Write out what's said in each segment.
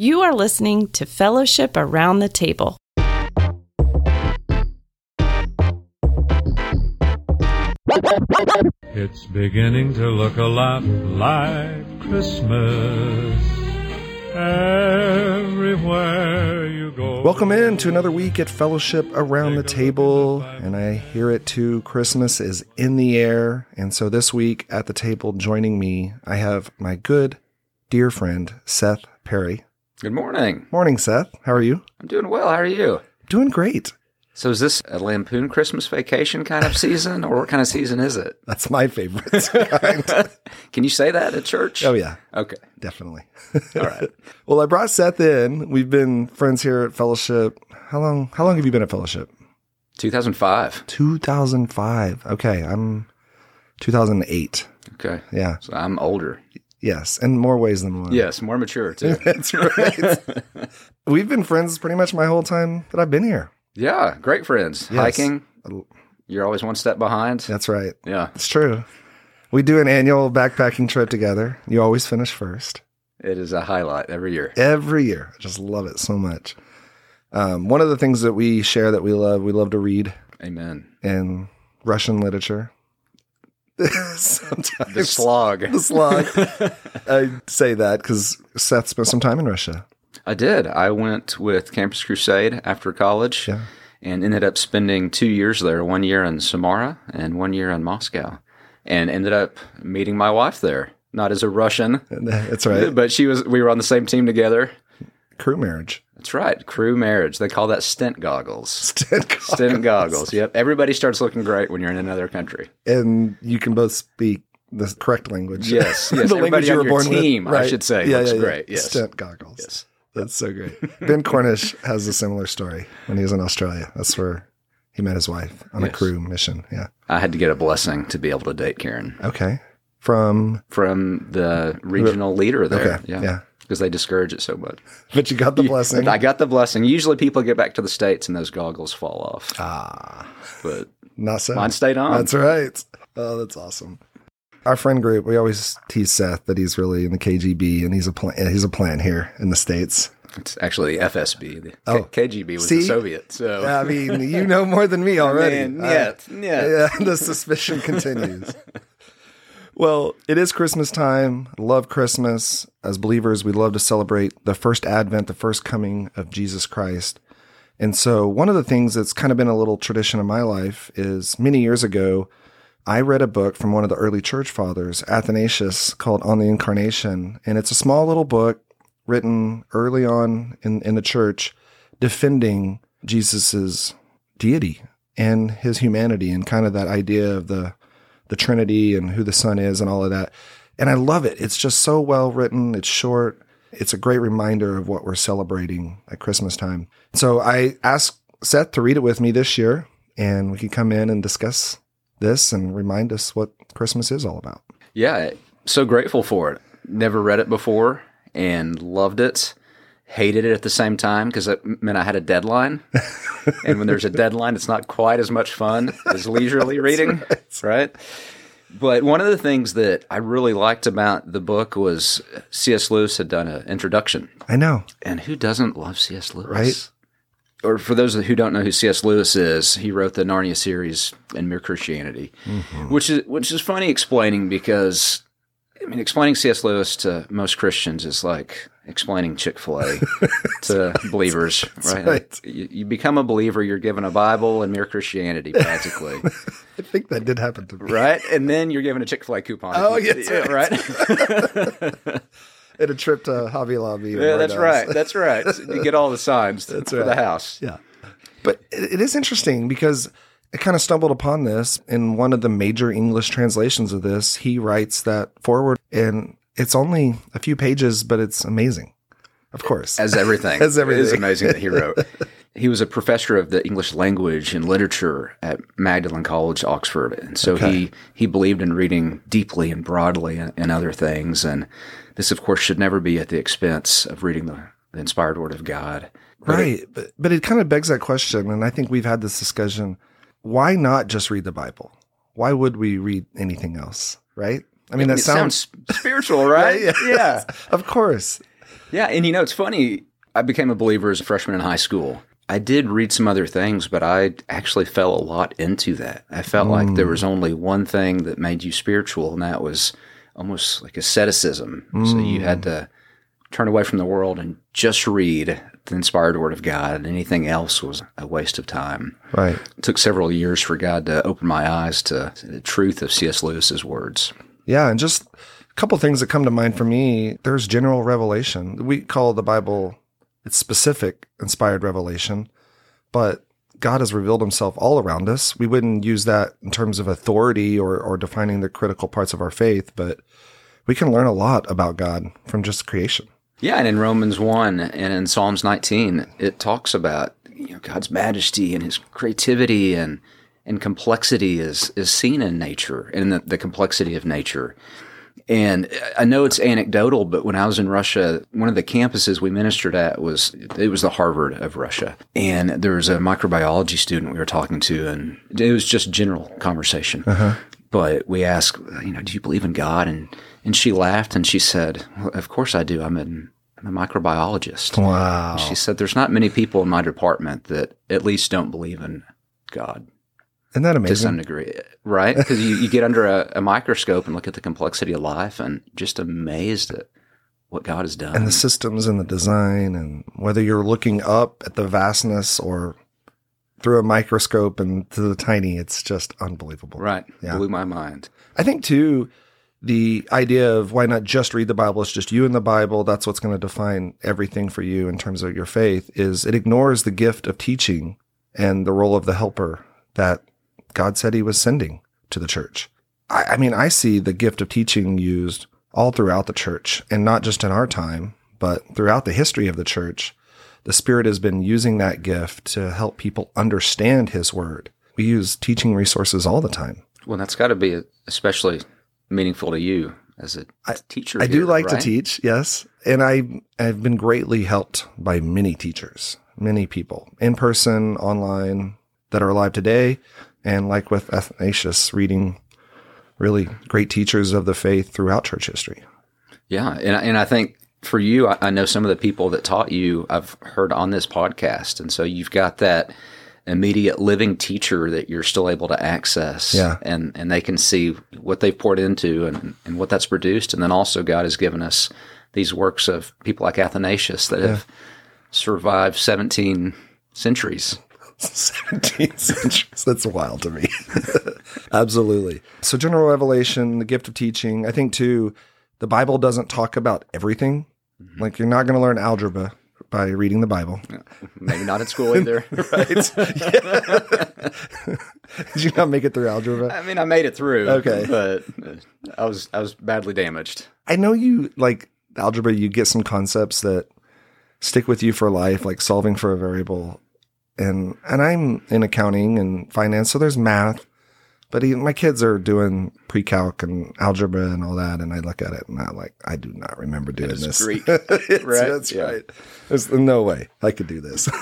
You are listening to Fellowship Around the Table. It's beginning to look a lot like Christmas everywhere you go. Welcome in to another week at Fellowship Around the Table. And I hear it too. Christmas is in the air. And so this week at the table, joining me, I have my good, dear friend, Seth Perry. Good morning. Morning, Seth. How are you? I'm doing well. How are you? Doing great. So, is this a Lampoon Christmas vacation kind of season, or what kind of season is it? That's my favorite kind. Can you say that at church? oh, yeah, Okay. definitely. All right. well, I brought Seth in. We've been friends here at Fellowship. How long? How long have you been at Fellowship? 2005. 2005. Okay, I'm 2008. Okay. Yeah. So I'm older. Yes, in more ways than one. Yes, more mature too. That's right. We've been friends pretty much my whole time that I've been here. yeah, great friends. Yes. Hiking. You're always one step behind. That's right. Yeah, It's true. We do an annual backpacking trip together. You always finish first it is a highlight every year. every year. I just love it so much. Um, one of the things that we share that we love, we love to read Amen. in Russian literature. Sometimes The slog. the slog. I say that because Seth spent some time in Russia. I did. I went with Campus Crusade after college Yeah. and ended up spending two years there one year in Samara and one year in Moscow. And ended up meeting my wife there. Not as a Russian, That's right. but she was. We were on the same team together. Cru marriage. That's right, Cru marriage. They call that stint goggles. Stint Stint goggles. Yep. Everybody starts looking great when you're in another country. and you can both speak the correct language. Yes, yes. the Everybody on your team, I Right. I should say, looks great, yes. Stint goggles. Yes. That's so great. Ben Cornish has a similar story when he was in Australia. That's where he met his wife on a Cru mission. Yeah. I had to get a blessing to be able to date Karen Okay. From, from the regional leader there. Okay, yeah. Because they discourage it so much. but you got the blessing. I got the blessing. Usually people get back to the States and those goggles fall off. ah, But not so. mine stayed on. That's right. Oh, that's awesome. Our friend group, we always tease Seth that he's really in the KGB and he's a plan. He's a plan here in the states. It's actually the FSB. The Oh. K- KGB was See? the Soviet. So I mean, you know more than me already. Man, yeah, yeah. yeah, the suspicion continues. well, it is Christmas time. Love Christmas. As believers, we love to celebrate the first advent, the first coming of Jesus Christ. And so, one of the things that's kind of been a little tradition in my life is many years ago, I read a book from one of the early church fathers, Athanasius, called On the Incarnation. And it's a small little book written early on in, in the church defending Jesus's deity and his humanity and kind of that idea of the the Trinity and who the Son is and all of that. And I love it. It's just so well written. It's short. It's a great reminder of what we're celebrating at Christmas time. So I asked Seth to read it with me this year, and we can come in and discuss this and remind us what Christmas is all about. Yeah, so grateful for it. Never read it before and loved it. Hated it at the same time because it meant I had a deadline. and when there's a deadline, it's not quite as much fun as leisurely reading, right. But one of the things that I really liked about the book was C.S. Lewis had done an introduction. I know, And who doesn't love C.S. Lewis? Right. Or for those who don't know who C.S. Lewis is, he wrote the Narnia series and Mere Christianity, mm-hmm. which is which is funny explaining because I mean explaining C.S. Lewis to most Christians is like explaining Chick Fil A to believers, right? right. You, you become a believer, you're given a Bible and Mere Christianity practically, I think that did happen to me. right? And then you're given a Chick Fil A coupon. Oh, yes, yeah, right. At a trip to Hobby Lobby. yeah, that's right. That's right. You get all the signs That's for the right. house. Yeah. But it it is interesting because I kind of stumbled upon this in one of the major English translations of this. He writes that forward, and it's only a few pages, but it's amazing. Of course. as everything. As everything. It is amazing that he wrote. he was a professor of the English language and literature at Magdalen College, Oxford, and so he he believed in reading deeply and broadly and, and other things. And this, of course, should never be at the expense of reading the, the inspired Word of God. But it- right. But, but it kind of begs that question. And I think we've had this discussion. Why not just read the Bible? Why would we read anything else? Right. I mean, I mean, that sounds, sounds spiritual, right? Right? Yeah. of course. Yeah, and you know, it's funny. I became a believer as a freshman in high school. I did read some other things, but I actually fell a lot into that. I felt like hmm. there was only one thing that made you spiritual, and that was almost like asceticism. So you had hmm. to turn away from the world and just read the inspired word of God. And anything else was a waste of time. Right. It took several years for God to open my eyes to the truth of C.S. Lewis's words. Yeah, and just a couple things that come to mind for me. There's general revelation. We call the Bible it's specific inspired revelation, but God has revealed himself all around us. We wouldn't use that in terms of authority or, or defining the critical parts of our faith, but we can learn a lot about God from just creation. Yeah, and in Romans 1 and in Psalms 19, it talks about you know, God's majesty and his creativity and and complexity is is seen in nature and the, the complexity of nature. And I know it's anecdotal, but when I was in Russia, one of the campuses we ministered at was it was the Harvard of Russia, and there was a microbiology student we were talking to, and it was just general conversation. Uh-huh. But we asked, you know, do you believe in God? And and she laughed and she said, well, "Of course I do. I'm an, I'm a microbiologist." Wow. She said, "There's not many people in my department that at least don't believe in God." Isn't that amazing? to some degree, right? Because you, you get under a, a microscope and look at the complexity of life and just amazed at what God has done. And the systems and the design, and whether you're looking up at the vastness or through a microscope and to the tiny, it's just unbelievable. right. Yeah. Blew my mind. I think too, the idea of why not just read the Bible, it's just you and the Bible, that's what's going to define everything for you in terms of your faith, is it ignores the gift of teaching and the role of the helper that God said he was sending to the church. I, I mean, I see the gift of teaching used all throughout the church and not just in our time, but throughout the history of the church. The Spirit has been using that gift to help people understand his word. We use teaching resources all the time. Well, that's got to be especially meaningful to you as a teacher. I do here, like to teach, yes. And I have been greatly helped by many teachers, many people in person, online that are alive today. And like with Athanasius, reading really great teachers of the faith throughout church history. Yeah, and I- and I think for you, I, I know some of the people that taught you. I've heard on this podcast, and so you've got that immediate living teacher that you're still able to access. Yeah. and and they can see what they've poured into and and what that's produced, and then also God has given us these works of people like Athanasius that have survived 17 centuries. 17 centuries. That's wild to me. Absolutely. So, general revelation, the gift of teaching. I think, too, the Bible doesn't talk about everything. Mm-hmm. Like, you're not going to learn algebra by reading the Bible. Maybe not at school either. right? Did you not make it through algebra? I mean, I made it through. Okay. but uh, I was I was badly damaged. I know you like algebra, you get some concepts that stick with you for life, like solving for a variable. And and I'm in accounting and finance, so there's math. But he, my kids are doing pre-calc and algebra and all that, and I look at it and I'm like, I do not remember doing this. Greek, It's- right? That's Yeah. right. There's no way I could do this.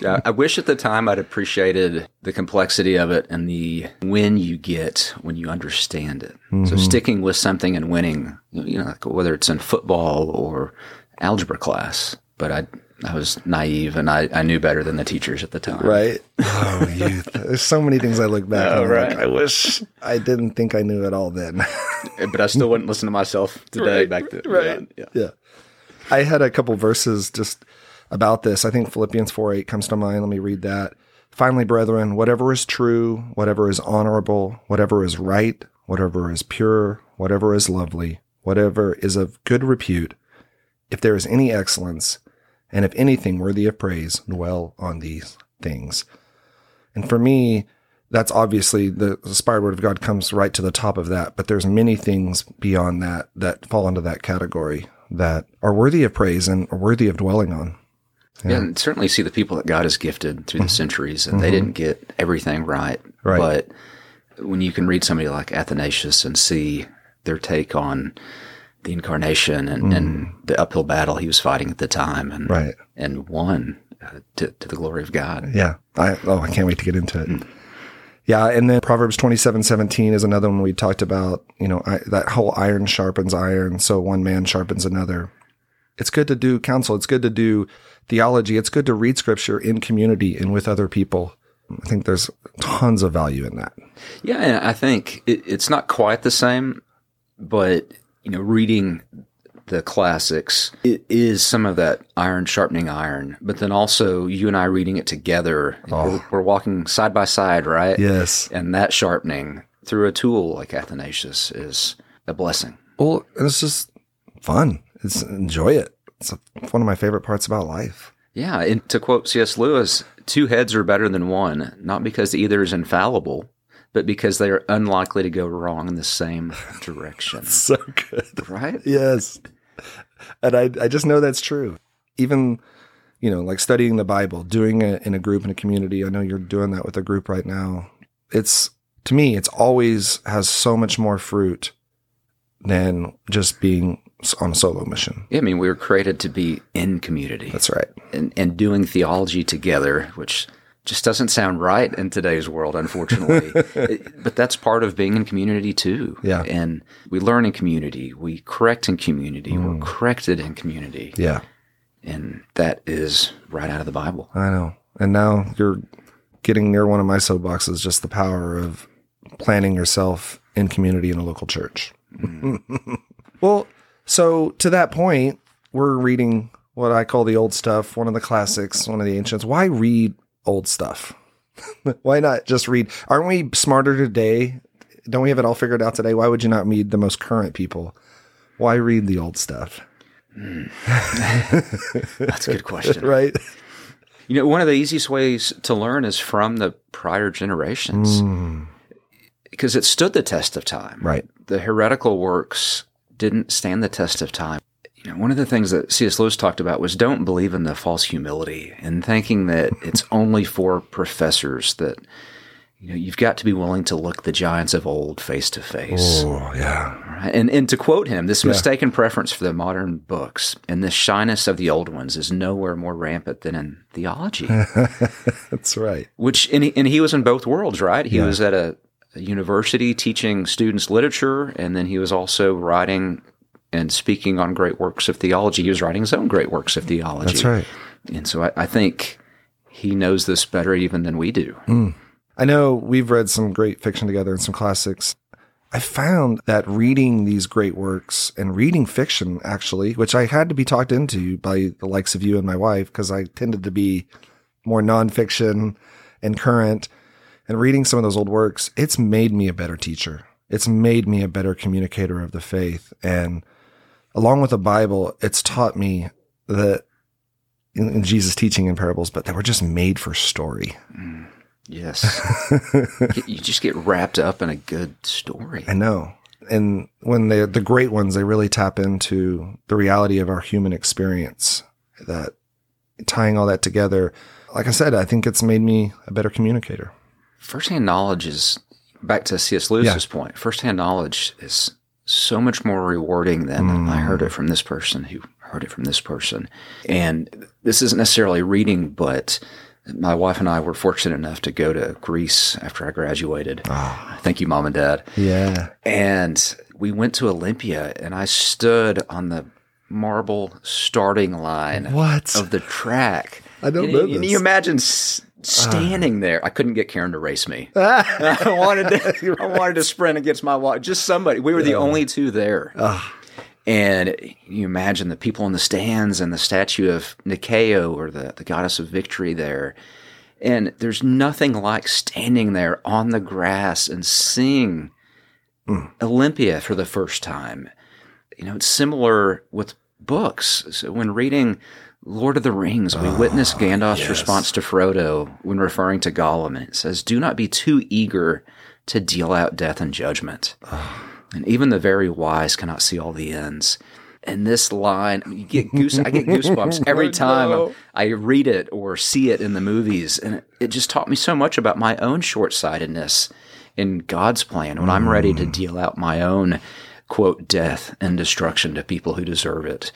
Yeah, I wish at the time I'd appreciated the complexity of it and the win you get when you understand it. So mm-hmm. sticking with something and winning, you know, like whether it's in football or algebra class. But I, I was naive and I, I knew better than the teachers at the time. right? Oh, youth. There's so many things I look back Oh, and I'm right. like, I wish I didn't think I knew it all then. But I still wouldn't listen to myself today. Right, back then, right. Yeah. Yeah. I had a couple verses just about this. I think Philippians 4 8 comes to mind. Let me read that. Finally, brethren, whatever is true, whatever is honorable, whatever is right, whatever is pure, whatever is lovely, whatever is of good repute, if there is any excellence, and if anything worthy of praise, dwell on these things. And for me, that's obviously the inspired word of God comes right to the top of that, but there's many things beyond that that fall into that category that are worthy of praise and are worthy of dwelling on. Yeah, and certainly see the people that God has gifted through the mm-hmm. centuries, and they mm-hmm. didn't get everything right. Right. But when you can read somebody like Athanasius and see their take on the incarnation and, and the uphill battle he was fighting at the time, and Right. and won uh, to, to the glory of God. Yeah. I oh, I can't wait to get into it. Yeah, and then Proverbs twenty seven seventeen is another one we talked about. You know, I, that whole iron sharpens iron, so one man sharpens another. It's good to do counsel. It's good to do theology. It's good to read scripture in community and with other people. I think there's tons of value in that. Yeah, and I think it, it's not quite the same, but you know, reading the classics it is some of that iron sharpening iron, but then also you and I reading it together. We're, oh. we're walking side by side, right? Yes. And that sharpening through a tool like Athanasius is a blessing. Well, and it's just fun. It's enjoy it. It's one of my favorite parts about life. Yeah, and to quote C.S. Lewis, two heads are better than one, not because either is infallible, but because they are unlikely to go wrong in the same direction. So good. right? Yes. And I, I just know that's true. Even, you know, like studying the Bible, doing it in a group in a community. I know you're doing that with a group right now. It's, to me, it's always has so much more fruit than just being on a solo mission. Yeah, I mean, we were created to be in community That's right. and, and doing theology together, which just doesn't sound right in today's world, unfortunately. It- but that's part of being in community too. Yeah. And we learn in community, we correct in community, we're mm. corrected in community. Yeah, And that is right out of the Bible. I know. And now you're getting near one of my soapboxes, just the power of planning yourself in community in a local church. Mm. well, so to that point, we're reading what I call the old stuff, one of the classics, one of the ancients. Why read old stuff? Why not just read? Aren't we smarter today? Don't we have it all figured out today? Why would you not read the most current people? Why read the old stuff? Hmm. That's a good question. Right? You know, one of the easiest ways to learn is from the prior generations hmm. because it stood the test of time. Right. The heretical works didn't stand the test of time. You know, one of the things that C.S. Lewis talked about was don't believe in the false humility and thinking that it's only for professors that you know you've got to be willing to look the giants of old face to face. Oh, yeah. Right? And and to quote him, this mistaken preference for the modern books and the shyness of the old ones is nowhere more rampant than in theology. That's right. Which and he, and he was in both worlds, right? He was at a university teaching students literature, and then he was also writing and speaking on great works of theology. He was writing his own great works of theology. That's right. And so I, I think he knows this better even than we do. Hmm. I know we've read some great fiction together and some classics. I found that reading these great works and reading fiction, actually, which I had to be talked into by the likes of you and my wife, because I tended to be more nonfiction and current, and reading some of those old works, it's made me a better teacher. It's made me a better communicator of the faith. And along with the Bible, it's taught me that in, in Jesus' teaching in parables, but that we're just made for story. Mm, yes. You just get wrapped up in a good story. I know. And when they the great ones, they really tap into the reality of our human experience. That tying all that together, like I said, I think it's made me a better communicator. Firsthand knowledge is back to C.S. Lewis's point. Firsthand knowledge is so much more rewarding than I heard it mm. from this person who heard it from this person. And this isn't necessarily reading, but my wife and I were fortunate enough to go to Greece after I graduated. Ah. Thank you, mom and dad. Yeah. And we went to Olympia, and I stood on the marble starting line What? of the track. I don't And- know this. you imagine standing uh. there. I couldn't get Karen to race me. I wanted to. I wanted to sprint against my watch. Just somebody. We were the only two there. And you imagine the people in the stands and the statue of Nikeo or the, the goddess of victory there. And there's nothing like standing there on the grass and seeing hmm. Olympia for the first time. You know, it's similar with books. So when reading Lord of the Rings, we witness ah, Gandalf's response to Frodo when referring to Gollum. And it says, Do not be too eager to deal out death and judgment. Ah. And even the very wise cannot see all the ends. And this line, I you get goose, I get goosebumps every time I read it or see it in the movies. And it, it just taught me so much about my own short sightedness in God's plan when I'm ready to hmm. deal out my own, quote, death and destruction to people who deserve it.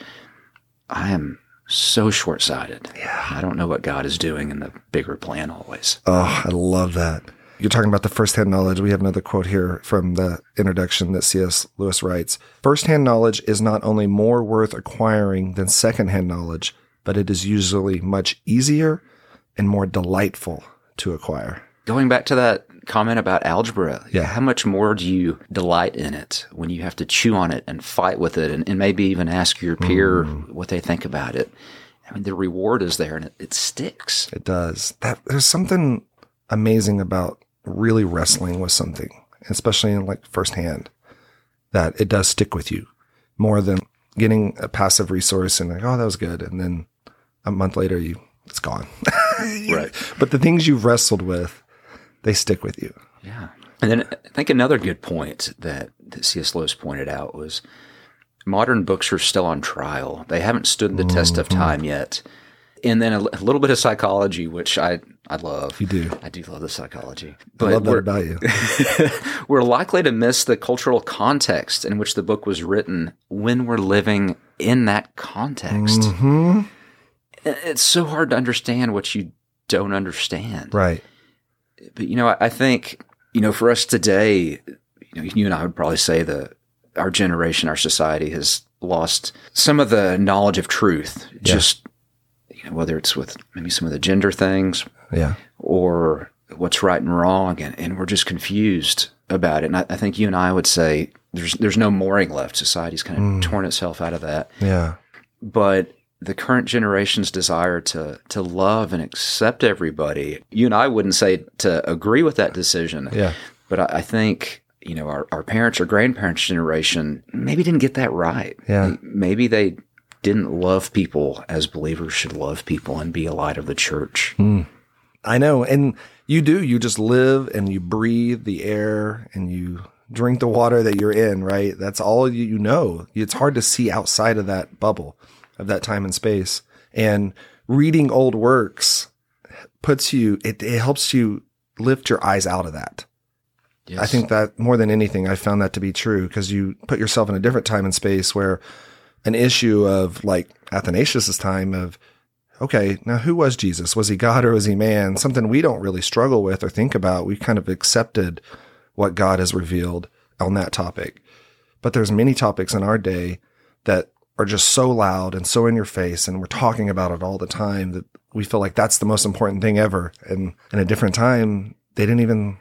I am so short sighted. Yeah. I don't know what God is doing in the bigger plan always. Oh, I love that. you're talking about the firsthand knowledge. We have another quote here from the introduction that C.S. Lewis writes Firsthand knowledge is not only more worth acquiring than secondhand knowledge, but it is usually much easier and more delightful to acquire. Going back to that comment about algebra, Yeah. how much more do you delight in it when you have to chew on it and fight with it and, and maybe even ask your peer Mm. what they think about it? I mean, the reward is there and it, it sticks. It does. That there's something amazing about really wrestling with something, especially in like firsthand, that it does stick with you more than getting a passive resource and like, oh, that was good, and then a month later you it's gone. Right. but the things you've wrestled with, they stick with you. Yeah. And then I think another good point that, that C.S. Lewis pointed out was modern books are still on trial. They haven't stood the test of time yet. And then a, a little bit of psychology, which I, I love. You do. I do love the psychology. I love that we're, about you. we're likely to miss the cultural context in which the book was written when we're living in that context. hmm It's so hard to understand what you don't understand. Right. But you know, I, I think you know, for us today, you know, you and I would probably say that our generation, our society has lost some of the knowledge of truth. Just you know, whether it's with maybe some of the gender things Yeah. or what's right and wrong, and, and we're just confused about it. And I, I think you and I would say there's there's no mooring left. Society's kind of mm. torn itself out of that. Yeah. But the current generation's desire to to love and accept everybody, you and I wouldn't say to agree with that decision. Yeah. But I, I think you know our, our parents or grandparents' generation maybe didn't get that right. Yeah. Maybe they didn't love people as believers should love people and be a light of the church. Hmm. I know. And you do. You just live and you breathe the air and you drink the water that you're in, right? That's all you, you know. It's hard to see outside of that bubble of that time and space. And reading old works puts you, it, it helps you lift your eyes out of that. Yes. I think that more than anything, I found that to be true because you put yourself in a different time and space where an issue of like Athanasius's time of, okay, now who was Jesus? Was he God or was he man? Something we don't really struggle with or think about. We kind of accepted what God has revealed on that topic. But there's many topics in our day that are just so loud and so in your face and we're talking about it all the time that we feel like that's the most important thing ever. And in a different time, they didn't even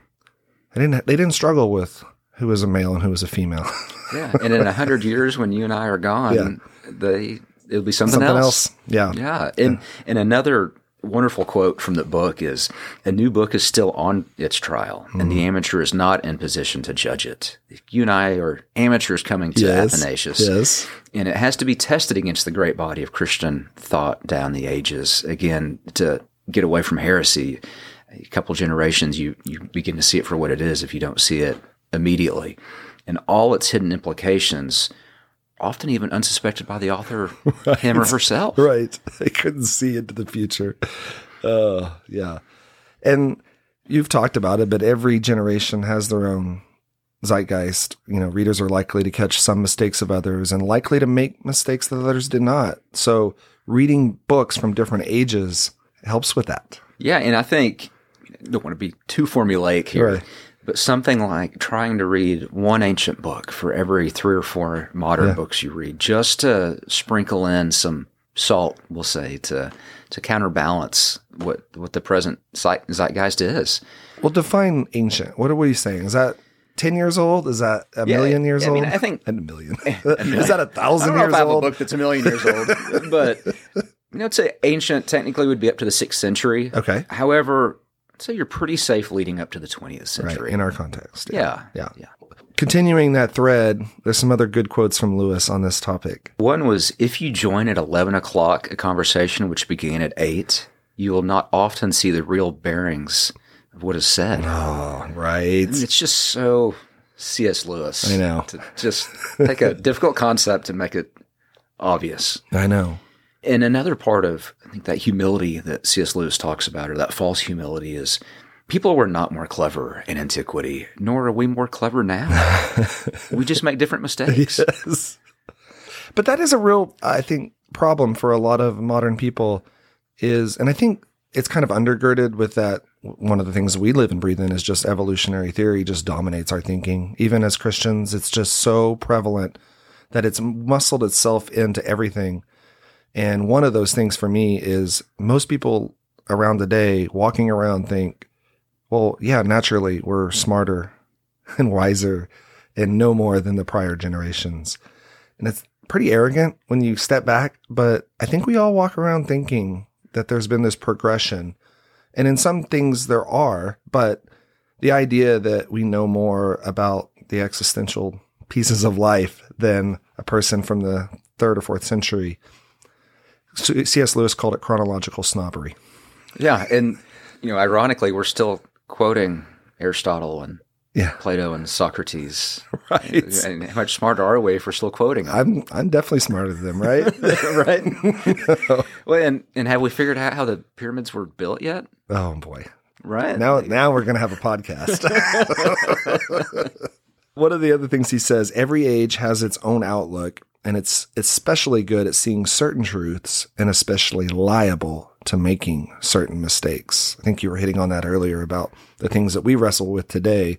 they didn't they didn't struggle with who was a male and who was a female. yeah. And in a hundred years, when you and I are gone, yeah. they it'll be something, Something else. else. Yeah. Yeah. And and another wonderful quote from the book is a new book is still on its trial and Mm-hmm. the amateur is not in position to judge it. You and I are amateurs coming to Athanasius. Yes. And it has to be tested against the great body of Christian thought down the ages. Again, to get away from heresy, a couple generations, you, you begin to see it for what it is if you don't see it immediately. And all its hidden implications, often even unsuspected by the author, him or herself. Right. They couldn't see into the future. Uh, yeah. And you've talked about it, but every generation has their own zeitgeist. You know, readers are likely to catch some mistakes of others and likely to make mistakes that others did not. So reading books from different ages helps with that. Yeah, and I think don't want to be too formulaic here, Right. But something like trying to read one ancient book for every three or four modern books you read, just to sprinkle in some salt, we'll say, to to counterbalance what what the present zeit- zeitgeist is. Well, define ancient. What are we saying? Is that 10 years old? Is that a Yeah, million years I mean, old? I think- a million. Is that a thousand years if I have a old? book that's a million years old, but you know, I'd say ancient technically would be up to the sixth century. Okay. However, I'd you're pretty safe leading up to the twentieth century. Right. In our context. yeah, Yeah. yeah. Continuing that thread, there's some other good quotes from Lewis on this topic. One was if you join at 11 o'clock a conversation which began at 8, you will not often see the real bearings of what is said. Oh, right. I mean, it's just so C.S. Lewis. I know. To just take a difficult concept and make it obvious. I know. And another part of, I think, that humility that C.S. Lewis talks about, or that false humility, is people were not more clever in antiquity, nor are we more clever now. we just make different mistakes. Yes. But that is a real, I think, problem for a lot of modern people is, and I think it's kind of undergirded with that one of the things we live and breathe in is just evolutionary theory just dominates our thinking. Even as Christians, it's just so prevalent that it's muscled itself into everything. And one of those things for me is most people around the day walking around think, well, yeah, naturally we're smarter and wiser and no more than the prior generations. And it's pretty arrogant when you step back, but I think we all walk around thinking that there's been this progression. And in some things there are, but the idea that we know more about the existential pieces of life than a person from the third or fourth century. C.S. Lewis called it chronological snobbery. Yeah, and you know, ironically, we're still quoting Aristotle and Yeah. Plato and Socrates. Right. And how much smarter are we if we're still quoting them? I'm I'm definitely smarter than them, right? right. well, and and have we figured out how the pyramids were built yet? oh boy. Right. Now now we're gonna have a podcast. One of the other things he says, every age has its own outlook, and it's especially good at seeing certain truths and especially liable to making certain mistakes. I think you were hitting on that earlier about the things that we wrestle with today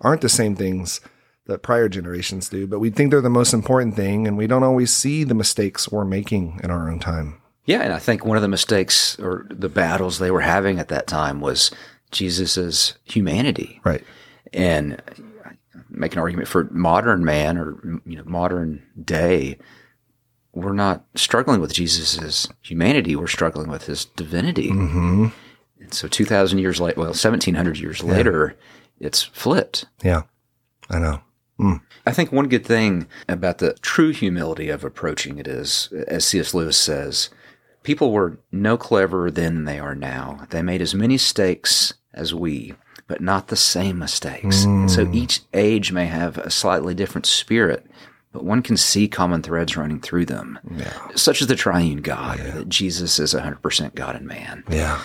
aren't the same things that prior generations do, but we think they're the most important thing, and we don't always see the mistakes we're making in our own time. Yeah, and I think one of the mistakes or the battles they were having at that time was Jesus's humanity. Right. and make an argument for modern man or you know modern day. We're not struggling with jesus's humanity. We're struggling with his divinity. Mm-hmm. and so 2000 years later well 1700 years later it's flipped. Yeah. I know. i think one good thing about the true humility of approaching it is as cs lewis says people were no cleverer then than they are now. They made as many mistakes as we but not the same mistakes. And so hmm. each age may have a slightly different spirit, but one can see common threads running through them, such as the triune God, that Jesus is 100% God and man. Yeah.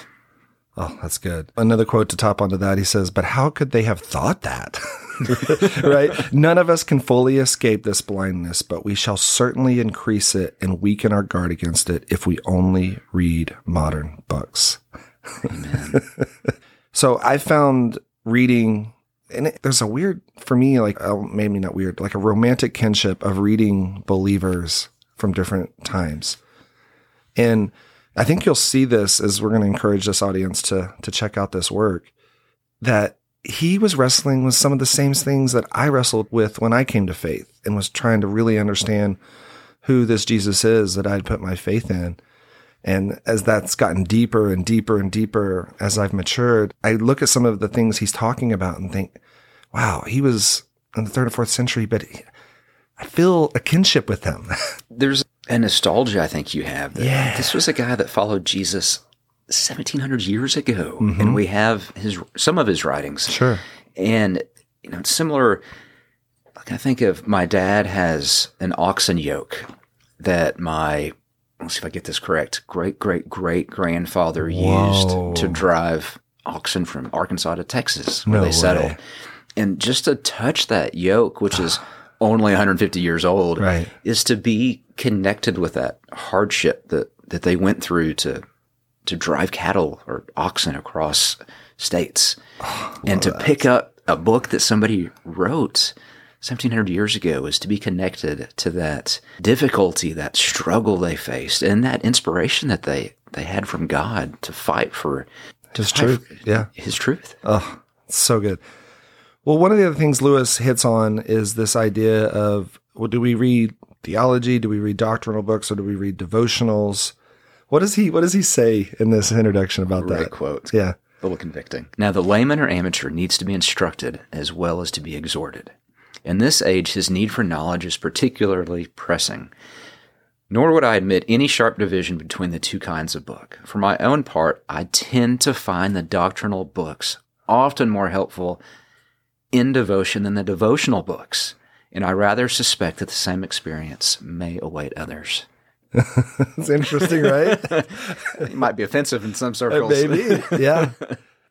Oh, that's good. Another quote to top onto that. He says, But how could they have thought that? right? None of us can fully escape this blindness, but we shall certainly increase it and weaken our guard against it if we only read modern books. so I found reading, and it, there's a weird, for me, like, uh, maybe not weird, like a romantic kinship of reading believers from different times. And I think you'll see this as we're going to encourage this audience to to check out this work that he was wrestling with some of the same things that I wrestled with when I came to faith and was trying to really understand who this Jesus is that I'd put my faith in. And as that's gotten deeper and deeper and deeper as I've matured, I look at some of the things he's talking about and think, wow, he was in the third or fourth century, but he- I feel a kinship with him. There's a nostalgia I think you have. That Yeah. This was a guy that followed Jesus 1700 years ago, and mm-hmm. we have his some of his writings. sure. And you know, it's similar. Like I think of my dad has an oxen yoke that my let's see if I get this correct. Great great great grandfather used to drive oxen from Arkansas to Texas where No they settled. way. And just to touch that yoke, which is only 150 years old, Right. is to be connected with that hardship that that they went through to to drive cattle or oxen across states and to pick up a book that somebody wrote 1700 years ago is to be connected to that difficulty that struggle they faced and that inspiration that they they had from god to fight for His fight truth. for Yeah. his truth Oh, so good. Well, one of the other things Lewis hits on is this idea of well, do we read theology? Do we read doctrinal books or do we read devotionals? What does he what does he say in this introduction about great that? quote Yeah. a little convicting. Now, the layman or amateur needs to be instructed as well as to be exhorted. In this age, his need for knowledge is particularly pressing. Nor would I admit any sharp division between the two kinds of book. For my own part, I tend to find the doctrinal books often more helpful in devotion than the devotional books, and I rather suspect that the same experience may await others. It's interesting, right? It might be offensive in some circles. Maybe. Yeah.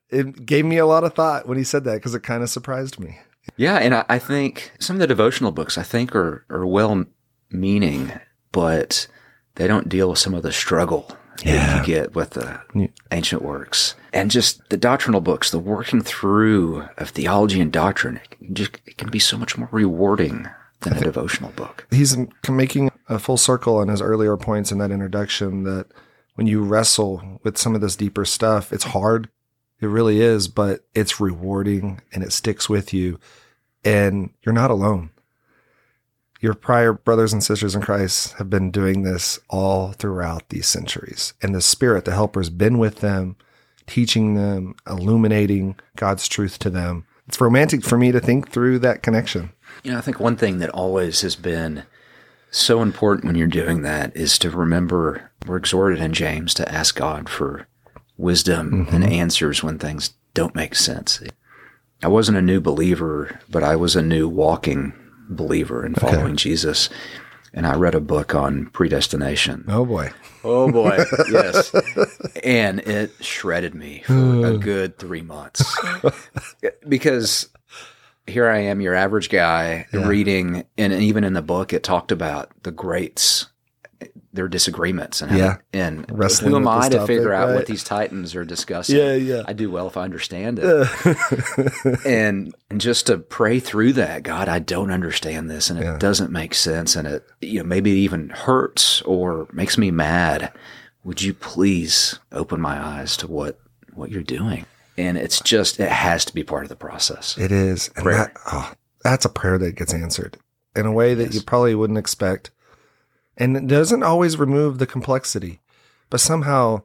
It gave me a lot of thought when he said that because it kind of surprised me. Yeah, and I, I think some of the devotional books I think are are well meaning, but they don't deal with some of the struggle that Yeah. you get with the Yeah. ancient works and just the doctrinal books, the working through of theology and doctrine. It can, just, it can be so much more rewarding than a devotional book. he's making a full circle on his earlier points in that introduction that when you wrestle with some of this deeper stuff, it's hard. It really is, but it's rewarding and it sticks with you. And you're not alone. Your prior brothers and sisters in Christ have been doing this all throughout these centuries. And the Spirit, the Helper, has been with them, teaching them, illuminating God's truth to them. It's romantic for me to think through that connection. You know, I think one thing that always has been so important when you're doing that is to remember we're exhorted in James to ask God for wisdom and mm-hmm. answers when things don't make sense. I wasn't a new believer, but I was a new walking believer in following Jesus. And I read a book on predestination. Oh boy. Oh boy, yes. And it shredded me for a hmm. good three months. because here I am, your average guy, reading, and even in the book, it talked about the greats, their disagreements, and how, and Wrestling who am I to figure out right. what these titans are discussing? Yeah, yeah. I do well if I understand it, and and just to pray through that, God, I don't understand this, and it Yeah. doesn't make sense, and it you know maybe it even hurts or makes me mad. Would you please open my eyes to what what you're doing? And it's just it has to be part of the process. It is. And Prayer. that, oh, that's a prayer that gets answered in a way that you probably wouldn't expect. And it doesn't always remove the complexity, but somehow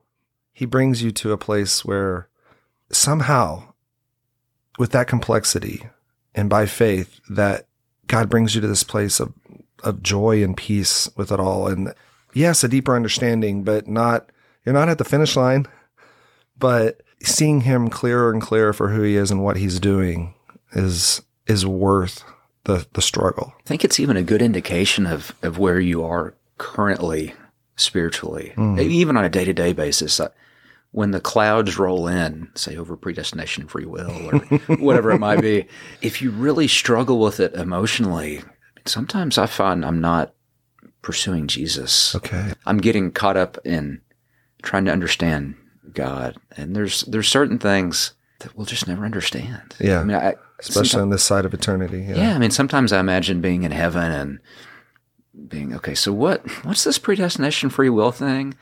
he brings you to a place where somehow with that complexity and by faith that God brings you to this place of, of joy and peace with it all. And yes, a deeper understanding, but not, you're not at the finish line, but seeing him clearer and clearer for who he is and what he's doing is is worth the the struggle. I think it's even a good indication of, of where you are currently spiritually, even on a day to day basis. Uh, When the clouds roll in, say over predestination, free will, or whatever it might be, if you really struggle with it emotionally, sometimes I find I'm not pursuing Jesus. Okay. I'm getting caught up in trying to understand God, and there's there's certain things that we'll just never understand. Yeah. I mean, I, Especially on this side of eternity. Yeah. yeah, I mean, sometimes I imagine being in heaven and being okay. So what? What's this predestination free will thing?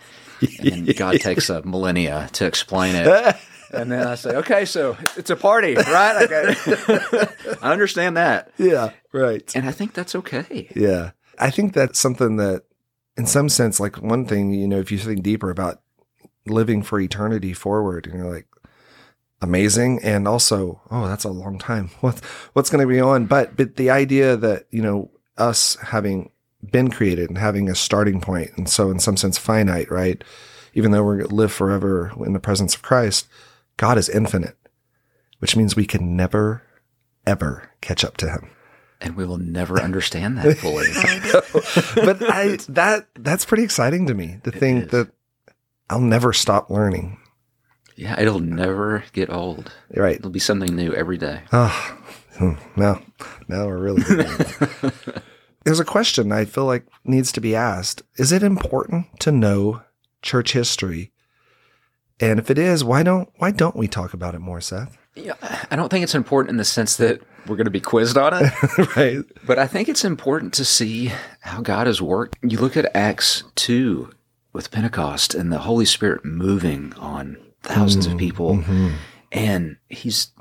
And God takes a millennia to explain it, and then I say, okay, so it's a party, right? Okay. I understand that, Yeah. Right. and I think that's okay. Yeah. I think that's something that in some sense, like one thing, you know, if you think deeper about living for eternity forward, and you're like, amazing. And also, oh, that's a long time. What, what's going to be on? But, but the idea that, you know, us having been created and having a starting point, and so in some sense finite, right? Even though we're live forever in the presence of Christ, God is infinite, which means we can never, ever catch up to him. And we will never understand that fully. but I that that's pretty exciting to me to think that I'll never stop learning. yeah, it'll never get old. Right. It'll be something new every day. Oh, hmm, now now we're really. There's a question I feel like needs to be asked. Is it important to know church history? And if it is, why don't why don't we talk about it more, Seth? Yeah, I don't think it's important in the sense that we're going to be quizzed on it. right. But I think it's important to see how God has worked. You look at Acts 2 with Pentecost and the Holy Spirit moving on thousands of mm-hmm. people. Mm-hmm. And he's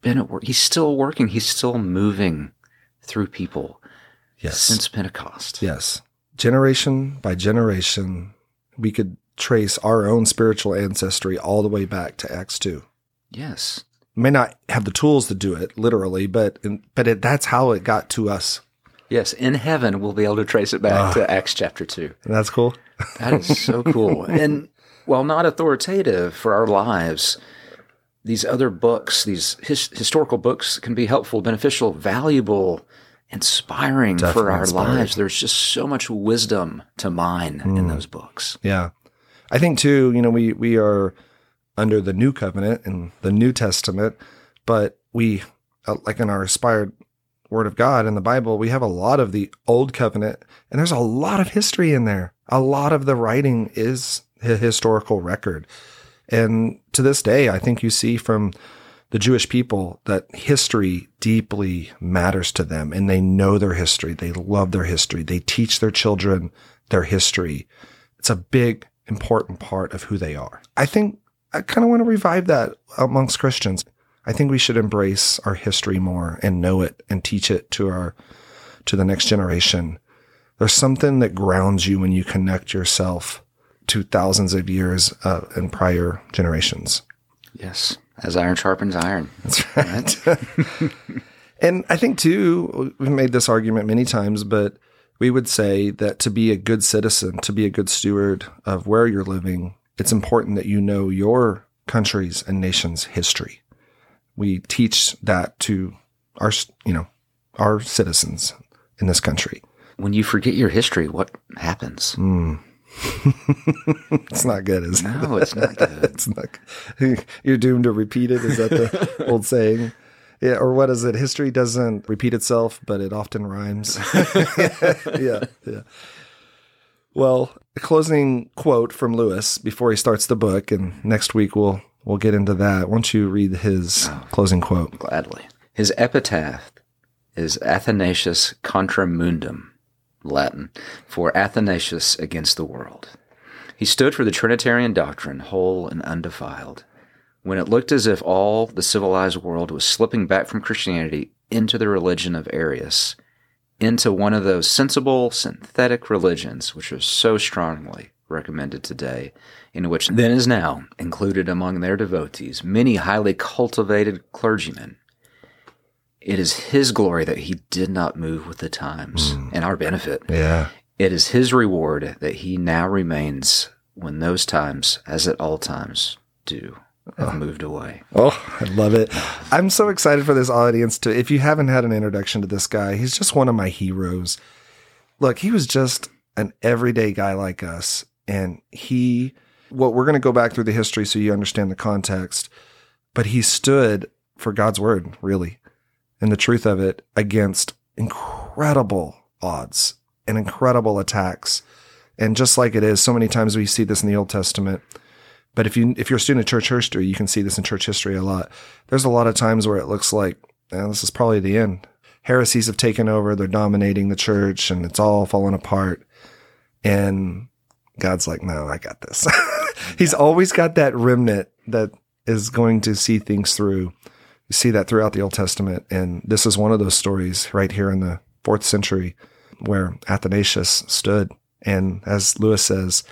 been at work. He's still working. He's still moving through people Yes. since Pentecost. Yes. Generation by generation, we could trace our own spiritual ancestry all the way back to Acts 2. Yes. may not have the tools to do it literally, but but it, that's how it got to us. Yes. In heaven, we'll be able to trace it back to ah. Acts chapter 2. That's cool. That is so cool. and while not authoritative for our lives, these other books, these his, historical books, can be helpful, beneficial, valuable, inspiring for our inspiring. lives. There's just so much wisdom to mine in those books. Yeah, I think too. You know, we we are under the new covenant and the New Testament, but we uh, like in our inspired Word of God in the Bible, we have a lot of the Old Covenant, and there's a lot of history in there. A lot of the writing is hi- historical record. And to this day, I think you see from the Jewish people that history deeply matters to them and they know their history. They love their history. They teach their children their history. It's a big, important part of who they are. I think I kind of want to revive that amongst Christians. I think we should embrace our history more and know it and teach it to our, to the next generation. There's something that grounds you when you connect yourself to thousands of years uh, and prior generations. Yes. As iron sharpens iron. That's right. and I think too, we've made this argument many times, but we would say that to be a good citizen, to be a good steward of where you're living, it's important that you know your country's and nation's history. We teach that to our, you know, our citizens in this country. When you forget your history, what happens? Hmm. It's not good, is it? No, it's not good. it's not. You're doomed to repeat it. Is that the old saying? Yeah, or what is it? History doesn't repeat itself, but it often rhymes. yeah, yeah. Well, a closing quote from Lewis before he starts the book, and next week we'll we'll get into that. Why don't you read his oh, closing quote? Gladly. His epitaph is Athanasius contra mundum, Latin, for Athanasius against the world. He stood for the Trinitarian doctrine, whole and undefiled. When it looked as if all the civilized world was slipping back from Christianity into the religion of Arius, into one of those sensible, synthetic religions which are so strongly recommended today, in which then is now included among their devotees many highly cultivated clergymen. It is his glory that he did not move with the times hmm. and our benefit. Yeah, It is his reward that he now remains when those times, as at all times, do have moved away. Oh, I love it. I'm so excited for this audience to if you haven't had an introduction to this guy, he's just one of my heroes. Look, he was just an everyday guy like us and he well, we're going to go back through the history so you understand the context, but he stood for God's word, really, and the truth of it against incredible odds and incredible attacks. And just like it is, so many times we see this in the Old Testament. But if you if you're a student of church history, you can see this in church history a lot. There's a lot of times where it looks like "Eh, this is probably the end. Heresies have taken over, they're dominating the church, and it's all falling apart. And God's like, no, I got this. He's always got that remnant that is going to see things through. You see that throughout the Old Testament. And this is one of those stories right here in the fourth century where Athanasius stood. And as Lewis says,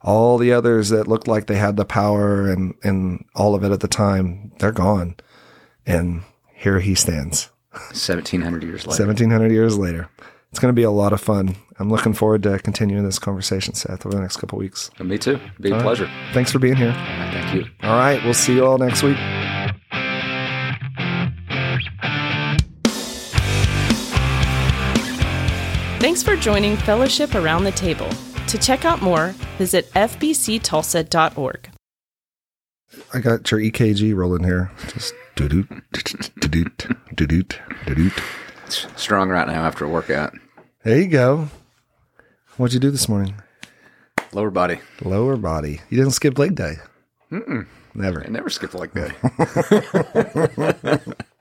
all the others that looked like they had the power and, and all of it at the time, they're gone. And here he stands, 1700 years later. 1700 years later. It's going to be a lot of fun. I'm looking forward to continuing this conversation, Seth, over the next couple weeks. And Me too. Be a pleasure. Thanks for being here. Thank you. All right. We'll see you all next week. Thanks for joining Fellowship Around the Table. To check out more, visit fbctulsa.org. I got your EKG rolling here. Just doo doot, doo doot, doo doot, doo doot. It's strong right now after a workout. There you go. What'd you do this morning? Lower body. Lower body. You didn't skip leg day. Mm-mm. Never. I never skip leg that.